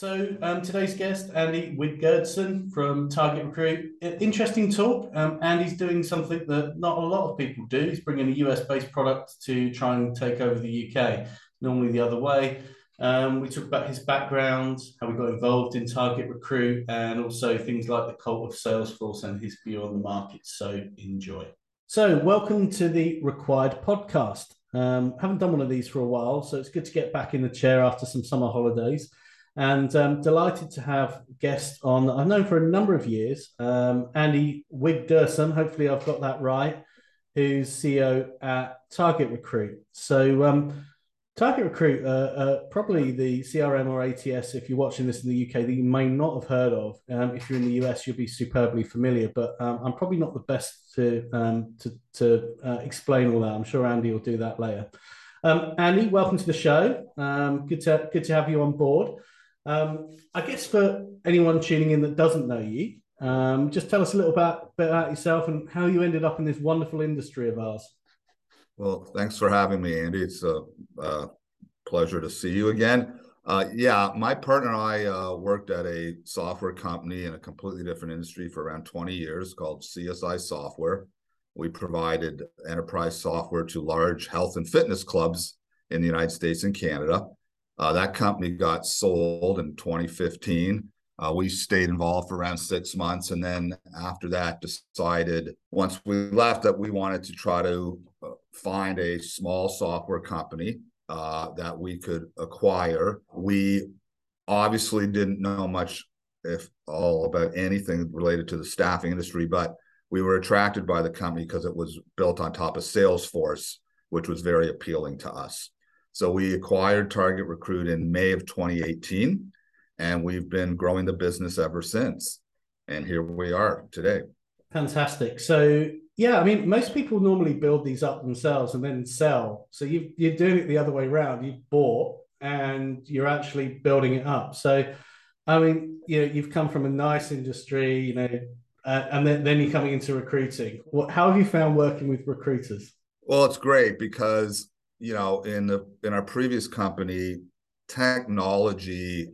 So um, today's guest, Andy Wigderson from Target Recruit. Interesting talk. Um, Andy's doing something that not a lot of people do. He's bringing a US-based product to try and take over the UK. Normally the other way. Um, we talk about his background, how we got involved in Target Recruit, and also things like the cult of Salesforce and his view on the market. So enjoy. So welcome to the RecWired podcast. Um, haven't done one of these for a while, so it's good to get back in the chair after some summer holidays. And um, delighted to have guests on I've known for a number of years, um, Andy Wigderson. Hopefully, I've got that right. Who's CEO at Target Recruit. So, um, Target Recruit, uh, uh, probably the CRM or ATS, if you're watching this in the UK, that you may not have heard of. Um, if you're in the US, you'll be superbly familiar, but um, I'm probably not the best to um, to, to uh, explain all that. I'm sure Andy will do that later. Andy, welcome to the show. Good to good to have you on board. Um, I guess for anyone tuning in that doesn't know you, um, just tell us a little bit, bit about yourself and how you ended up in this wonderful industry of ours. Well, thanks for having me, Andy. It's a, a pleasure to see you again. Uh, yeah, my partner and I uh, worked at a software company in a completely different industry for around 20 years called CSI Software. We provided enterprise software to large health and fitness clubs in the United States and Canada. Uh, that company got sold in 2015 uh, we stayed involved for around six months, and then after that, decided once we left that we wanted to try to uh, find a small software company uh, that we could acquire. We obviously didn't know much, if all, about anything related to the staffing industry, but we were attracted by the company because it was built on top of Salesforce, which was very appealing to us. So we acquired Target Recruit in May of 2018 and we've been growing the business ever since. And here we are today. Fantastic. So yeah, I mean, most people normally build these up themselves and then sell. So you you're doing it the other way around. You've bought and you're actually building it up. So, I mean, you know, you've come from a nice industry, you know, uh, and then, then you're coming into recruiting. What, how have you found working with recruiters? Well, it's great because you know, in the in our previous company, technology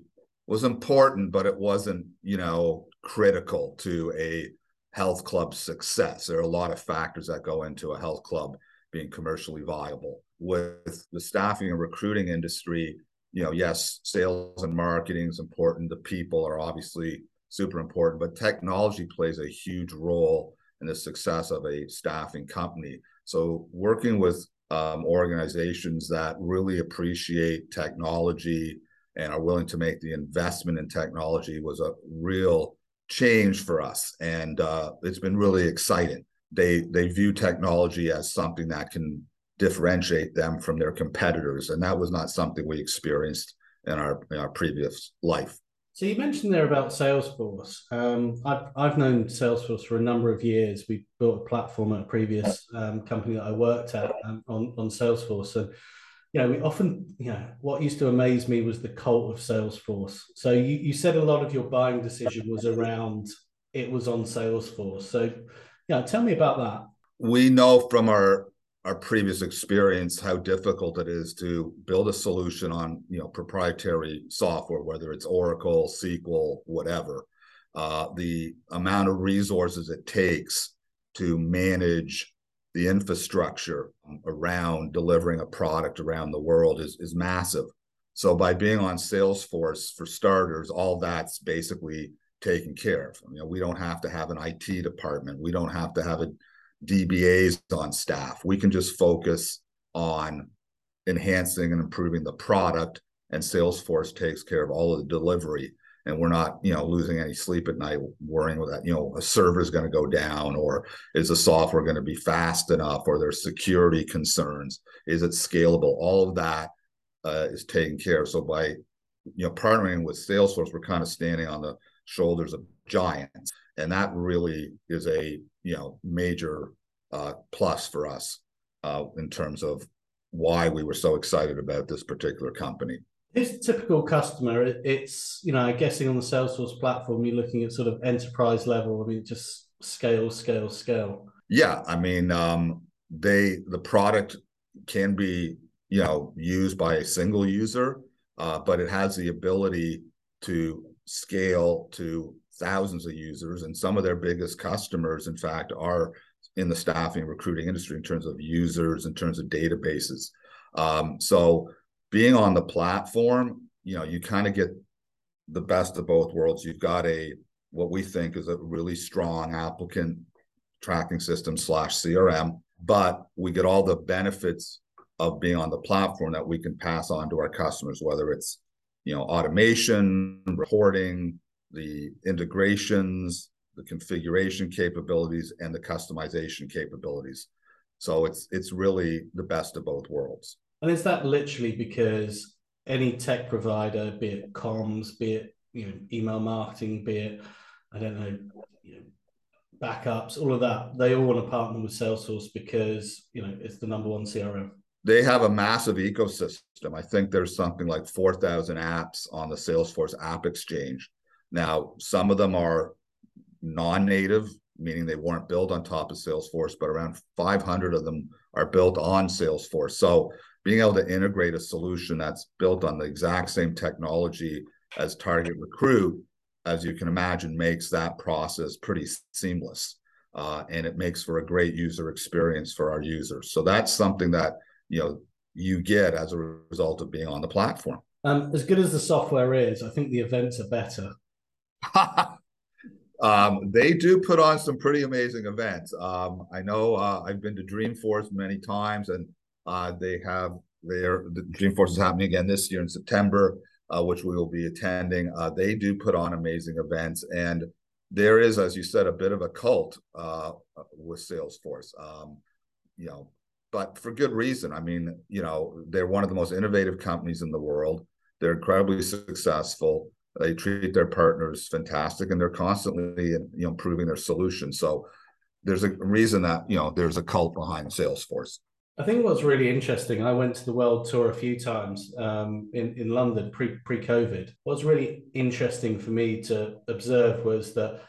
was important, but it wasn't, you know, critical to a health club's success. There are a lot of factors that go into a health club being commercially viable. With the staffing and recruiting industry, you know, yes, sales and marketing is important. The people are obviously super important, but technology plays a huge role in the success of a staffing company. So working with um, organizations that really appreciate technology and are willing to make the investment in technology was a real change for us. And uh, it's been really exciting. They they view technology as something that can differentiate them from their competitors. And that was not something we experienced in our in our previous life so you mentioned there about salesforce um, I've, I've known salesforce for a number of years we built a platform at a previous um, company that i worked at um, on, on salesforce and you know, we often, you know, what used to amaze me was the cult of Salesforce. So you, you said a lot of your buying decision was around it was on Salesforce. So, yeah, tell me about that. We know from our our previous experience how difficult it is to build a solution on you know proprietary software, whether it's Oracle, SQL, whatever. Uh, the amount of resources it takes to manage the infrastructure around delivering a product around the world is, is massive. So by being on Salesforce for starters, all that's basically taken care of. You know, we don't have to have an IT department. We don't have to have a DBAs on staff. We can just focus on enhancing and improving the product and Salesforce takes care of all of the delivery and we're not you know losing any sleep at night worrying that you know a server is going to go down or is the software going to be fast enough or there's security concerns. Is it scalable? All of that uh, is taken care of. So by you know partnering with salesforce we're kind of standing on the shoulders of giants. And that really is a you know major uh, plus for us uh, in terms of why we were so excited about this particular company Who's typical customer? It's, you know, I guessing on the Salesforce platform, you're looking at sort of enterprise level. I mean, just scale, scale, scale. Yeah. I mean, um, they, the product can be, you know, used by a single user, uh, but it has the ability to scale to thousands of users. And some of their biggest customers, in fact, are in the staffing recruiting industry in terms of users, in terms of databases. Um, so being on the platform, you know, you kind of get the best of both worlds. You've got a what we think is a really strong applicant tracking system slash CRM, but we get all the benefits of being on the platform that we can pass on to our customers, whether it's you know automation, reporting, the integrations, the configuration capabilities, and the customization capabilities. So it's it's really the best of both worlds. And is that literally because any tech provider, be it comms, be it you know email marketing, be it I don't know, you know backups, all of that, they all want to partner with Salesforce because you know it's the number one CRM. They have a massive ecosystem. I think there's something like 4,000 apps on the Salesforce App Exchange. Now, some of them are non-native, meaning they weren't built on top of Salesforce, but around 500 of them are built on Salesforce. So being able to integrate a solution that's built on the exact same technology as Target Recruit, as you can imagine, makes that process pretty seamless. Uh, and it makes for a great user experience for our users. So that's something that you know you get as a result of being on the platform. Um, as good as the software is, I think the events are better. um, they do put on some pretty amazing events. Um, I know uh, I've been to Dreamforce many times, and uh, they have their the Dreamforce is happening again this year in September, uh, which we will be attending. Uh, they do put on amazing events, and there is, as you said, a bit of a cult uh, with Salesforce. Um, you know, but for good reason. I mean, you know, they're one of the most innovative companies in the world. They're incredibly successful. They treat their partners fantastic, and they're constantly you know improving their solution. So there's a reason that you know there's a cult behind Salesforce. I think what's really interesting, I went to the world tour a few times um, in, in London pre pre COVID. What's really interesting for me to observe was that,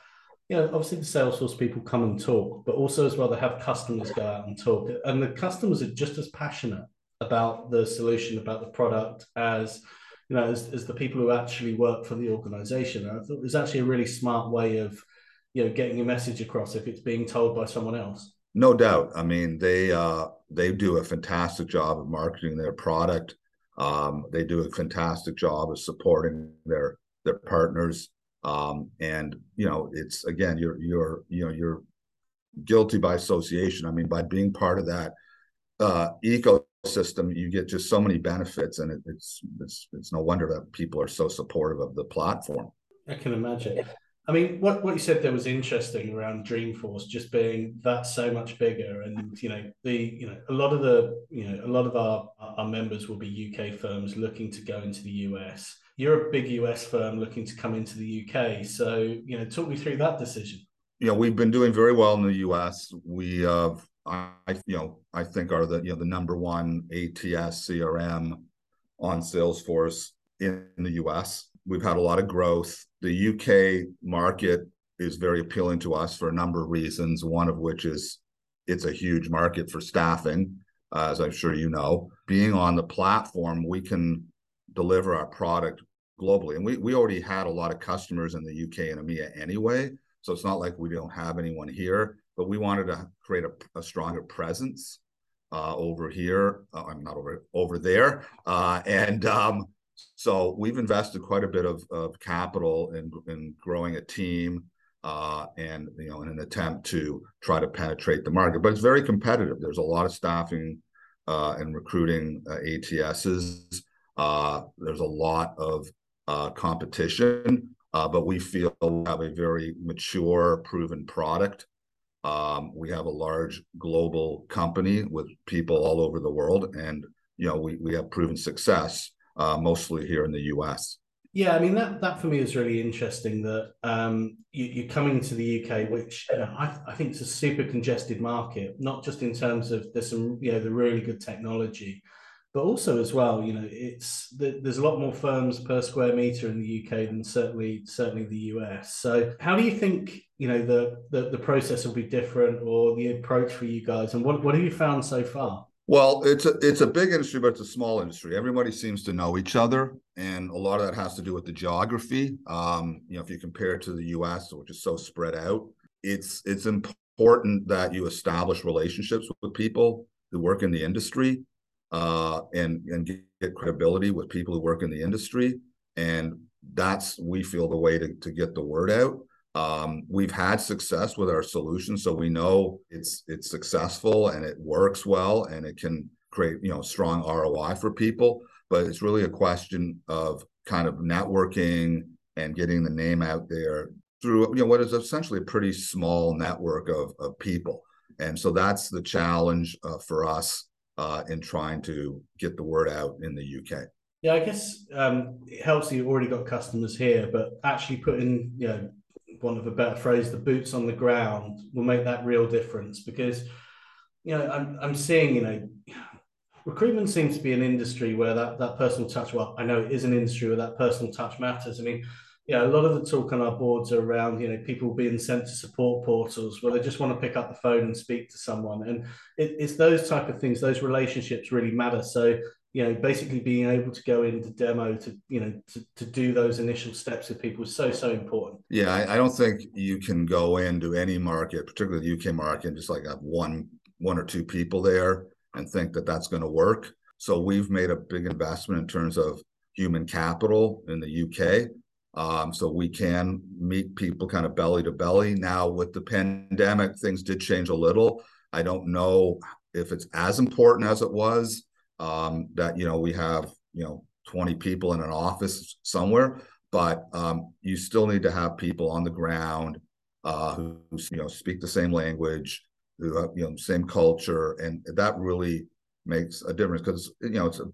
you know, obviously the Salesforce people come and talk, but also as well they have customers go out and talk, and the customers are just as passionate about the solution, about the product as you know as, as the people who actually work for the organization. And I thought it was actually a really smart way of you know getting a message across if it's being told by someone else. No doubt. I mean, they uh, they do a fantastic job of marketing their product. Um, they do a fantastic job of supporting their their partners. Um, and you know, it's again, you're you're you know you're guilty by association. I mean, by being part of that uh, ecosystem, you get just so many benefits, and it, it's it's it's no wonder that people are so supportive of the platform. I can imagine. I mean, what, what you said there was interesting around Dreamforce just being that so much bigger, and you know the you know a lot of the you know a lot of our our members will be UK firms looking to go into the US. You're a big US firm looking to come into the UK, so you know talk me through that decision. Yeah, we've been doing very well in the US. We have, I you know, I think are the you know the number one ATS CRM on Salesforce in, in the US. We've had a lot of growth the UK market is very appealing to us for a number of reasons. One of which is it's a huge market for staffing, uh, as I'm sure you know. Being on the platform, we can deliver our product globally, and we we already had a lot of customers in the UK and EMEA anyway. So it's not like we don't have anyone here, but we wanted to create a, a stronger presence uh, over here. Uh, I'm not over over there, uh, and um, so we've invested quite a bit of, of capital in, in growing a team uh, and you know in an attempt to try to penetrate the market. But it's very competitive. There's a lot of staffing uh, and recruiting uh, ATSs. There's a lot of competition, uh, but we feel we have a very mature, proven product. Um, we have a large global company with people all over the world, and you know we we have proven success uh, mostly here in the US. Yeah, I mean that that for me is really interesting. That um, you, are coming to the UK, which you know, I, I think it's a super congested market, not just in terms of there's some you know the really good technology, but also as well, you know, it's there's a lot more firms per square meter in the UK than certainly certainly the US. So, how do you think you know the the, the process will be different or the approach for you guys, and what what have you found so far? Well, it's a it's a big industry, but it's a small industry. Everybody seems to know each other, and a lot of that has to do with the geography. Um, you know, if you compare it to the U.S., which is so spread out, it's it's important that you establish relationships with people who work in the industry, uh, and and get credibility with people who work in the industry, and that's we feel the way to to get the word out. Um, we've had success with our solution, so we know it's it's successful and it works well, and it can create you know strong ROI for people. But it's really a question of kind of networking and getting the name out there through you know what is essentially a pretty small network of of people. And so that's the challenge uh, for us uh, in trying to get the word out in the UK. Yeah, I guess um, it helps that you've already got customers here, but actually putting you know want of a better phrase, the boots on the ground will make that real difference because, you know, I'm, I'm seeing, you know, recruitment seems to be an industry where that, that personal touch, well, I know it is an industry where that personal touch matters. I mean, yeah, a lot of the talk on our boards are around, you know, people being sent to support portals where they just want to pick up the phone and speak to someone. And it, it's those type of things, those relationships really matter. So you know, basically being able to go into demo to, you know, to, to do those initial steps with people is so, so important. Yeah, I, I don't think you can go into any market, particularly the UK market, and just like have one, one or two people there and think that that's going to work. So we've made a big investment in terms of human capital in the UK. Um, so we can meet people kind of belly to belly. Now with the pandemic, things did change a little. I don't know if it's as important as it was um, that you know we have you know 20 people in an office somewhere but um, you still need to have people on the ground uh, who, you know speak the same language who have you know same culture and that really makes a difference because you know it's a,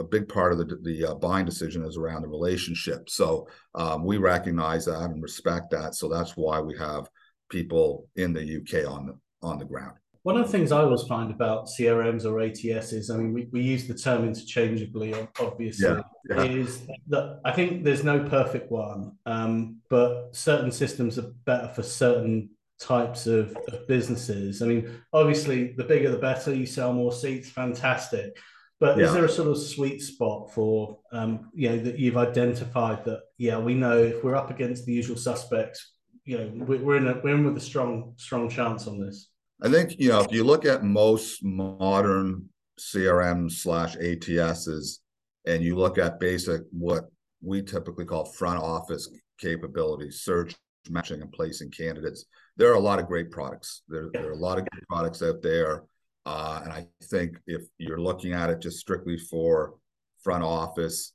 a big part of the the uh, buying decision is around the relationship so um, we recognize that and respect that so that's why we have people in the uk on the on the ground one of the things I always find about CRMs or ATSs, I mean, we, we use the term interchangeably, obviously, yeah, yeah. is that I think there's no perfect one, um, but certain systems are better for certain types of, of businesses. I mean, obviously, the bigger the better, you sell more seats, fantastic. But yeah. is there a sort of sweet spot for, um, you know, that you've identified that, yeah, we know if we're up against the usual suspects, you know, we're in, a, we're in with a strong, strong chance on this? I think you know if you look at most modern CRM slash ATSs, and you look at basic what we typically call front office capabilities, search, matching, and placing candidates. There are a lot of great products. There, there are a lot of good products out there, uh, and I think if you're looking at it just strictly for front office,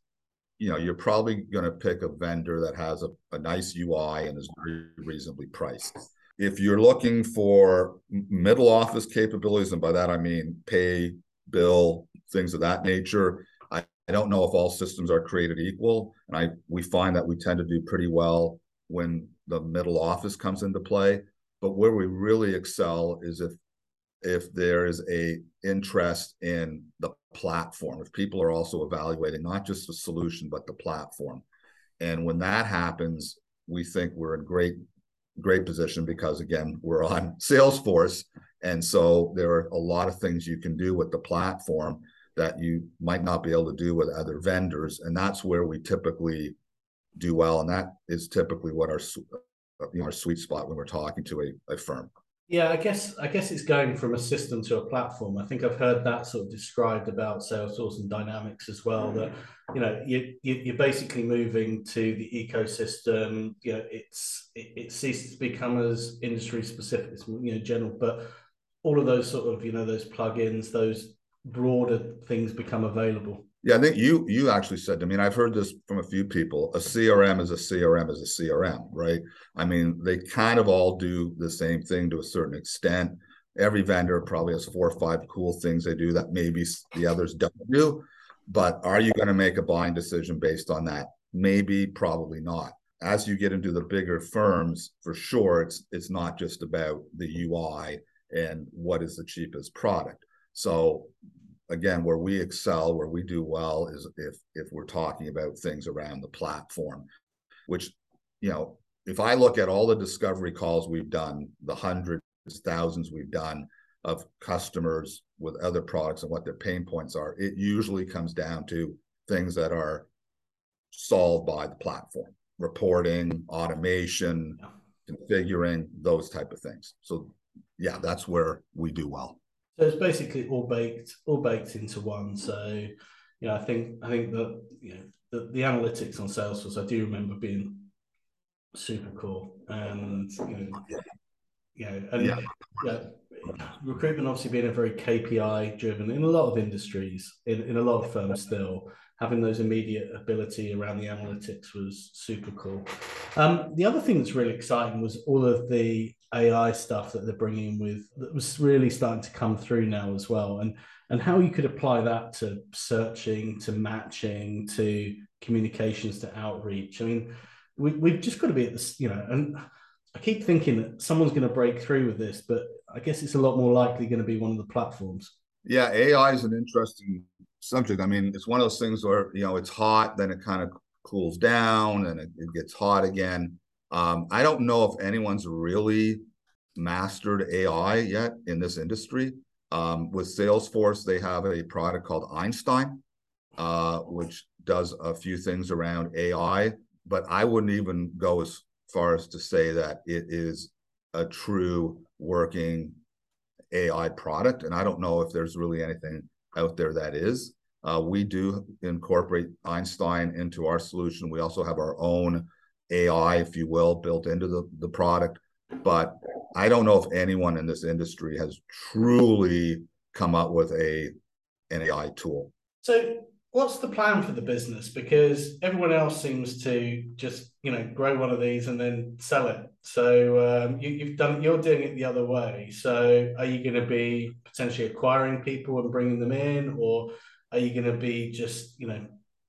you know, you're probably going to pick a vendor that has a, a nice UI and is very reasonably priced if you're looking for middle office capabilities, and by that I mean pay, bill, things of that nature, I, I don't know if all systems are created equal. And I we find that we tend to do pretty well when the middle office comes into play. But where we really excel is if if there is a interest in the platform, if people are also evaluating not just the solution but the platform. And when that happens, we think we're in great great position because again we're on salesforce. And so there are a lot of things you can do with the platform that you might not be able to do with other vendors. And that's where we typically do well. And that is typically what our you know our sweet spot when we're talking to a, a firm yeah, I guess I guess it's going from a system to a platform. I think I've heard that sort of described about Salesforce and Dynamics as well. That mm. you know you, you are basically moving to the ecosystem. You know, it's it, it ceases to become as industry specific as you know general, but all of those sort of you know those plugins, those broader things become available. Yeah, I think you you actually said to me, and I've heard this from a few people. A CRM is a CRM is a CRM, right? I mean, they kind of all do the same thing to a certain extent. Every vendor probably has four or five cool things they do that maybe the others don't do. But are you going to make a buying decision based on that? Maybe, probably not. As you get into the bigger firms, for sure, it's it's not just about the UI and what is the cheapest product. So again where we excel where we do well is if if we're talking about things around the platform which you know if i look at all the discovery calls we've done the hundreds thousands we've done of customers with other products and what their pain points are, it usually comes down to things that are solved by the platform, reporting, automation, yeah. configuring, those type of things. So yeah, that's where we do well. So it's basically all baked, all baked into one. So you know, I think I think that you know the, the analytics on Salesforce, I do remember being super cool, and you know, you know, and yeah. yeah recruitment obviously being a very KPI driven in a lot of industries, in, in a lot of firms still, having those immediate ability around the analytics was super cool. Um, the other thing that's really exciting was all of the AI stuff that they're bringing with that was really starting to come through now as well, and and how you could apply that to searching, to matching, to communications, to outreach. I mean, we we've just got to be at this, you know, and I keep thinking that someone's going to break through with this, but I guess it's a lot more likely going to be one of the platforms. Yeah, AI is an interesting subject. I mean, it's one of those things where you know it's hot, then it kind of cools down, and it, it gets hot again. Um, I don't know if anyone's really mastered AI yet in this industry. Um, with Salesforce, they have a product called Einstein, uh, which does a few things around AI, but I wouldn't even go as far as to say that it is a true working AI product. And I don't know if there's really anything out there that is. Uh, we do incorporate Einstein into our solution. We also have our own AI, if you will, built into the, the product. But I don't know if anyone in this industry has truly come up with a an AI tool. So what's the plan for the business? Because everyone else seems to just you know grow one of these and then sell it. So um, you, have done you're doing it the other way. So are you going to be potentially acquiring people and bringing them in, or are you going to be just you know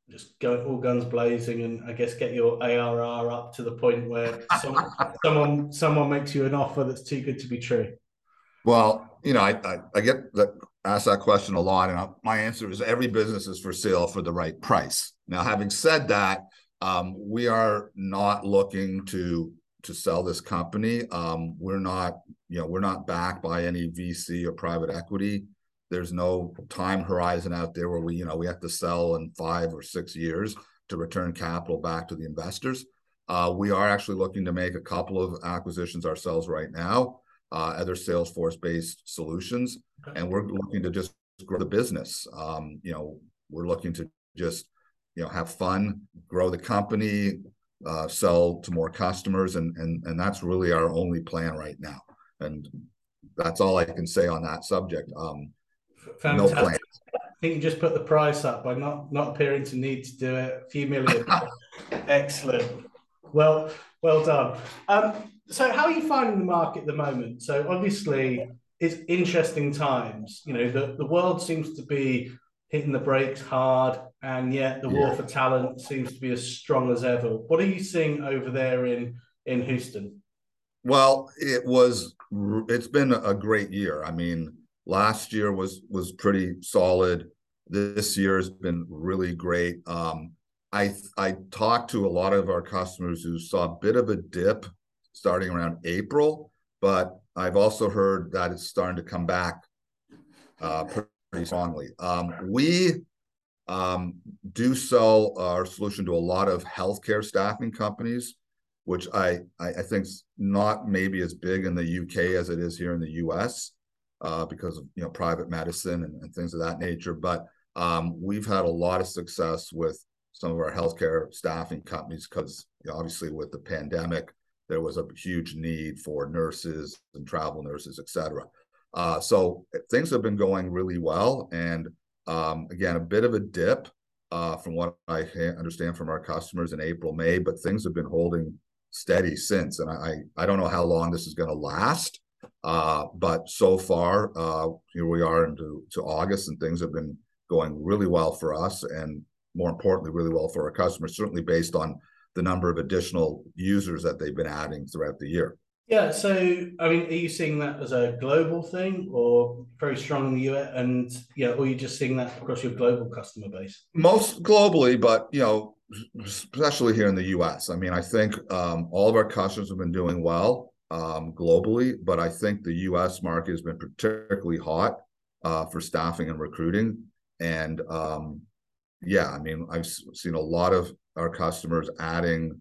just go all guns blazing and I guess get your ARR up to the point where someone someone someone makes you an offer that's too good to be true? Well, you know, I I, I get that asked that question a lot, and my answer is every business is for sale for the right price. Now, having said that, um, we are not looking to to sell this company. Um, we're not, you know, we're not backed by any VC or private equity. There's no time horizon out there where we, you know, we have to sell in five or six years to return capital back to the investors. Uh, we are actually looking to make a couple of acquisitions ourselves right now, uh, other Salesforce-based solutions, and we're looking to just grow the business. Um, you know, we're looking to just, you know, have fun, grow the company, uh, sell to more customers, and and and that's really our only plan right now. And that's all I can say on that subject. Um, Fantastic. No plan. I think you just put the price up by not not appearing to need to do it. A few million. Excellent. Well, well done. Um, so, how are you finding the market at the moment? So, obviously, it's interesting times. You know, the, the world seems to be hitting the brakes hard, and yet the war for talent seems to be as strong as ever. What are you seeing over there in in Houston? Well, it was it's been a great year. I mean, last year was was pretty solid. This year has been really great. Um, I I talked to a lot of our customers who saw a bit of a dip starting around April, but I've also heard that it's starting to come back uh, pretty strongly. Um, we um, do sell our solution to a lot of healthcare staffing companies, which I, I, I think is not maybe as big in the UK as it is here in the US uh, because of you know private medicine and, and things of that nature. But um, we've had a lot of success with some of our healthcare staffing companies because you know, obviously with the pandemic there was a huge need for nurses and travel nurses, et cetera. Uh, so things have been going really well. And um, again, a bit of a dip uh, from what I understand from our customers in April, May, but things have been holding steady since. And I, I don't know how long this is going to last. Uh, but so far, uh, here we are into to August, and things have been going really well for us, and more importantly, really well for our customers. Certainly based on the number of additional users that they've been adding throughout the year. Yeah, so I mean, are you seeing that as a global thing, or very strong in the US, and yeah, or are you just seeing that across your global customer base? Most globally, but you know, especially here in the U.S. I mean, I think um, all of our customers have been doing well. Um, globally, but I think the U.S. market has been particularly hot uh, for staffing and recruiting. And um, yeah, I mean, I've seen a lot of our customers adding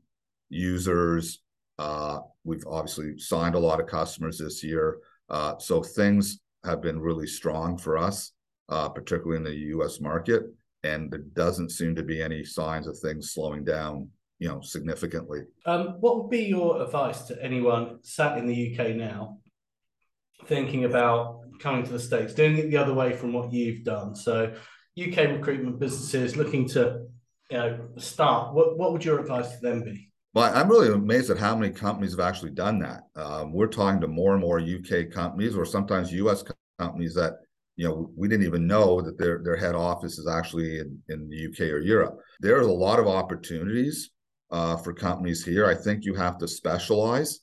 users. Uh, we've obviously signed a lot of customers this year, uh, so things have been really strong for us, uh, particularly in the U.S. market, and there doesn't seem to be any signs of things slowing down you know significantly. Um, what would be your advice to anyone sat in the UK now, thinking about coming to the states, doing it the other way from what you've done? So, UK recruitment businesses looking to you know start. What what would your advice to them be? Well, I'm really amazed at how many companies have actually done that. Um, we're talking to more and more UK companies, or sometimes US companies that you know we didn't even know that their their head office is actually in, in the UK or Europe. There's a lot of opportunities uh, for companies here. I think you have to specialize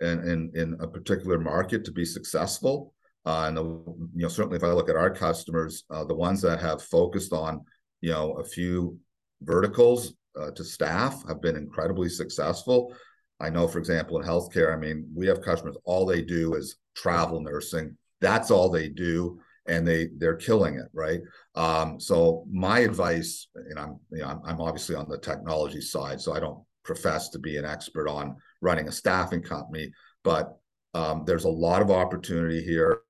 in, in, in a particular market to be successful. Uh, and the, you know certainly if I look at our customers, uh, the ones that have focused on you know a few verticals uh, to staff have been incredibly successful. I know, for example, in healthcare, I mean, we have customers all they do is travel nursing. That's all they do and they they're killing it right um, so my advice and i'm you know I'm, I'm obviously on the technology side so i don't profess to be an expert on running a staffing company but um, there's a lot of opportunity here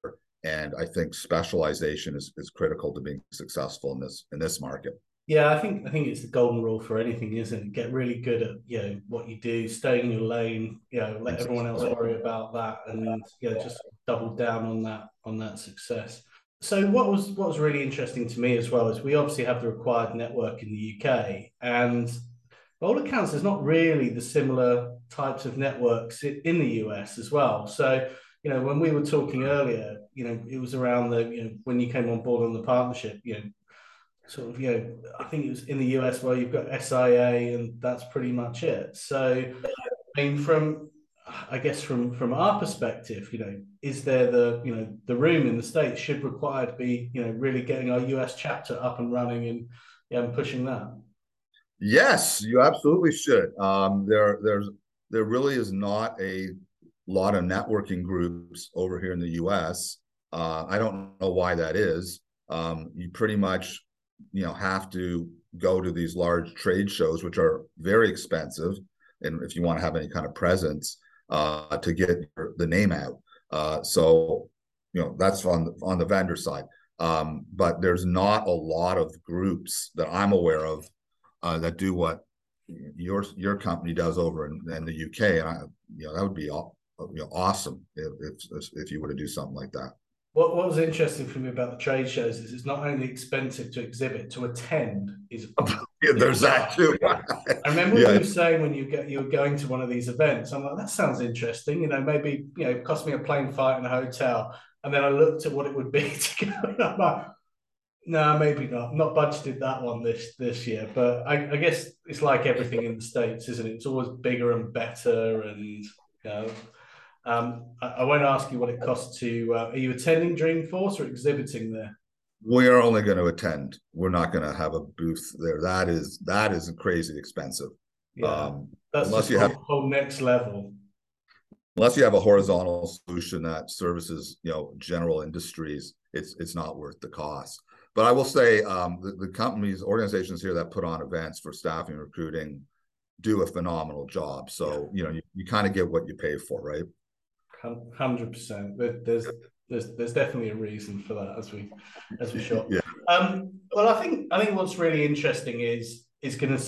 and i think specialization is, is critical to being successful in this in this market yeah, I think I think it's the golden rule for anything, isn't it? Get really good at you know what you do, stay in your lane, you know, let everyone else worry about that, and yeah, just double down on that on that success. So what was what was really interesting to me as well is we obviously have the RecWired network in the UK, and all accounts, there's not really the similar types of networks in the US as well. So you know, when we were talking earlier, you know, it was around the you know when you came on board on the partnership, you know, sort of you know, I think it was in the US where you've got SIA, and that's pretty much it. So I mean, from I guess from from our perspective, you know, is there the you know the room in the states should RecWired be you know really getting our US chapter up and running and and pushing that. Yes, you absolutely should. Um, there there's there really is not a lot of networking groups over here in the U.S. Uh, I don't know why that is. Um, you pretty much you know have to go to these large trade shows, which are very expensive, and if you want to have any kind of presence uh, to get the name out. Uh, so, you know, that's on on the vendor side. Um, but there's not a lot of groups that I'm aware of uh, that do what your your company does over in, in the UK, and I, you know, that would be all, you know, awesome if, if if you were to do something like that. What, what was interesting for me about the trade shows is it's not only expensive to exhibit, to attend is. yeah, there's that too. I remember yeah. you were saying when you get you were going to one of these events. I'm like, that sounds interesting. You know, maybe you know, cost me a plane flight and a hotel. And then I looked at what it would be to go. And I'm like, no, maybe not. Not budgeted that one this this year. But I, I guess it's like everything in the states, isn't it? It's always bigger and better, and you know um, I, I, won't ask you what it costs to. Uh, are you attending Dreamforce or exhibiting there? We are only going to attend. We're not going to have a booth there. That is that is crazy expensive. Yeah, um, that's unless you have whole next level. Unless you have a horizontal solution that services, you know, general industries, it's it's not worth the cost. But I will say, um, the, the companies, organizations here that put on events for staffing, recruiting, do a phenomenal job. So you know, you, you kind of get what you pay for, right? Hundred percent. There's there's there's definitely a reason for that as we as we shot. Yeah. Um. Well, I think I think what's really interesting is is going to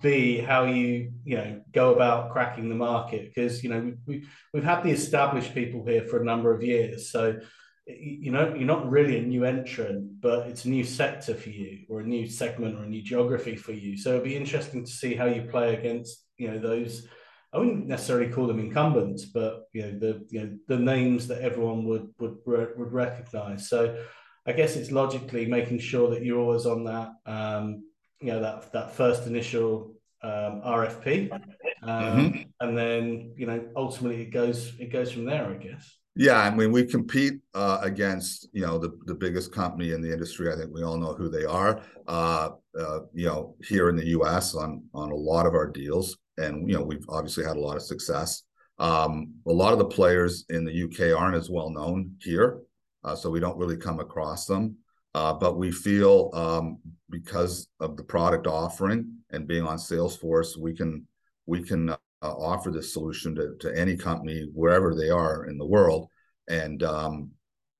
be how you you know go about cracking the market because you know we, we we've had the established people here for a number of years so you know you're not really a new entrant but it's a new sector for you or a new segment or a new geography for you so it'll be interesting to see how you play against you know those I wouldn't necessarily call them incumbents, but you know the you know the names that everyone would would would recognise. So I guess it's logically making sure that you're always on that um, you know that that first initial um, RFP, um, mm-hmm. and then you know ultimately it goes it goes from there. I guess. Yeah, I mean we compete uh, against you know the the biggest company in the industry. I think we all know who they are. Uh, uh, you know here in the U.S. on on a lot of our deals and you know we've obviously had a lot of success Um, a lot of the players in the UK aren't as well known here, uh, so we don't really come across them. Uh, but we feel um, because of the product offering and being on Salesforce, we can we can uh, offer this solution to, to any company wherever they are in the world. And um,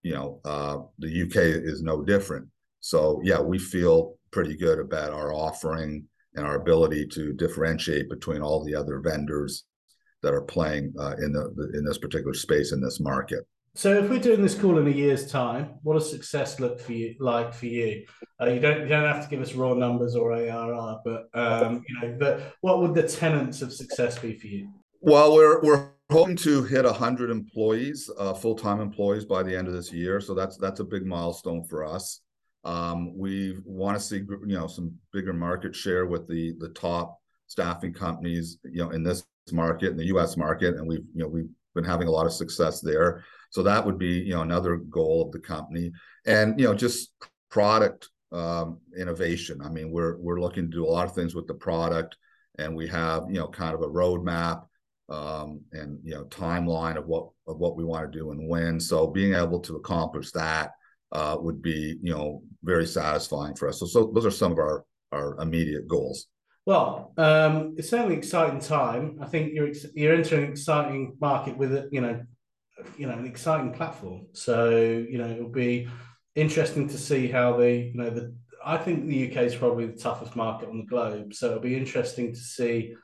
you know, uh, the UK is no different. So yeah, we feel pretty good about our offering and our ability to differentiate between all the other vendors that are playing uh, in the in this particular space in this market. So, if we're doing this call in a year's time, what does success look for you like for you? Uh, you don't you don't have to give us raw numbers or ARR, but um, you know, but what would the tenets of success be for you? Well, we're we're hoping to hit hundred employees, uh, full time employees by the end of this year. So that's that's a big milestone for us. Um, we want to see you know some bigger market share with the the top staffing companies you know in this market in the U.S. market, and we've you know we've been having a lot of success there. So that would be, you know, another goal of the company, and you know, just product um, innovation. I mean, we're we're looking to do a lot of things with the product, and we have, you know, kind of a roadmap um, and you know timeline of what of what we want to do and when. So being able to accomplish that uh, would be, you know, very satisfying for us. So, so those are some of our our immediate goals. Well, um, it's certainly an exciting time. I think you're you're entering an exciting market with it, you know, you know, an exciting platform. So you know, it'll be interesting to see how the you know the. I think the UK is probably the toughest market on the globe. So it'll be interesting to see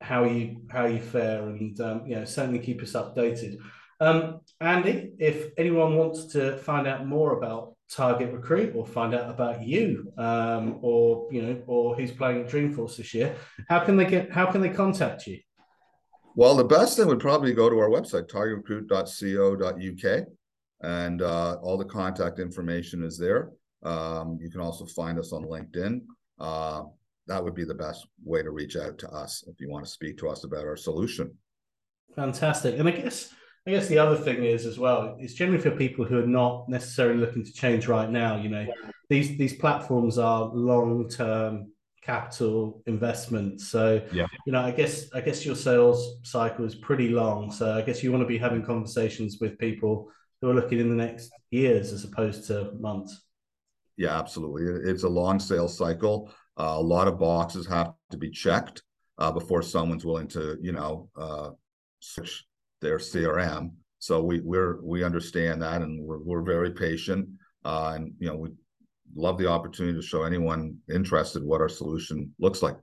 how you how you fare, and um, you know, certainly keep us updated. Um, Andy, if anyone wants to find out more about target recruit or find out about you um, or you know or who's playing at dreamforce this year how can they get how can they contact you? Well the best thing would probably go to our website targetrecruit.co.uk and uh, all the contact information is there. Um, you can also find us on linkedin. Uh, that would be the best way to reach out to us if you want to speak to us about our solution. Fantastic. And i guess I guess the other thing is as well, it's generally for people who are not necessarily looking to change right now. You know, these these platforms are long term capital investments. So yeah. you know, I guess I guess your sales cycle is pretty long. So I guess you want to be having conversations with people who are looking in the next years as opposed to months. Yeah, absolutely. It's a long sales cycle. Uh, a lot of boxes have to be checked uh, before someone's willing to, you know, uh, switch their CRM. So we we're we understand that, and we're we're very patient, uh, and you know we love the opportunity to show anyone interested what our solution looks like.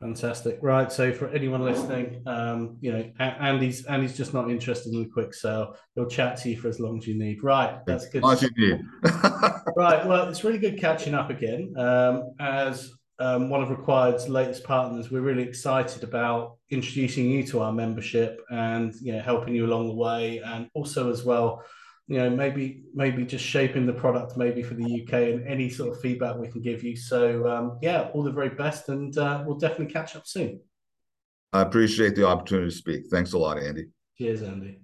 Fantastic. Right. So for anyone listening, um, you know, Andy's Andy's just not interested in the quick sale. He'll chat to you for as long as you need. Right. That's good. As you need. right. Well, it's really good catching up again. Um, as um, one of RecWired's latest partners, we're really excited about introducing you to our membership and you know helping you along the way, and also as well, you know maybe maybe just shaping the product maybe for the UK and any sort of feedback we can give you. So um, yeah, all the very best, and uh, we'll definitely catch up soon. I appreciate the opportunity to speak. Thanks a lot, Andy. Cheers, Andy.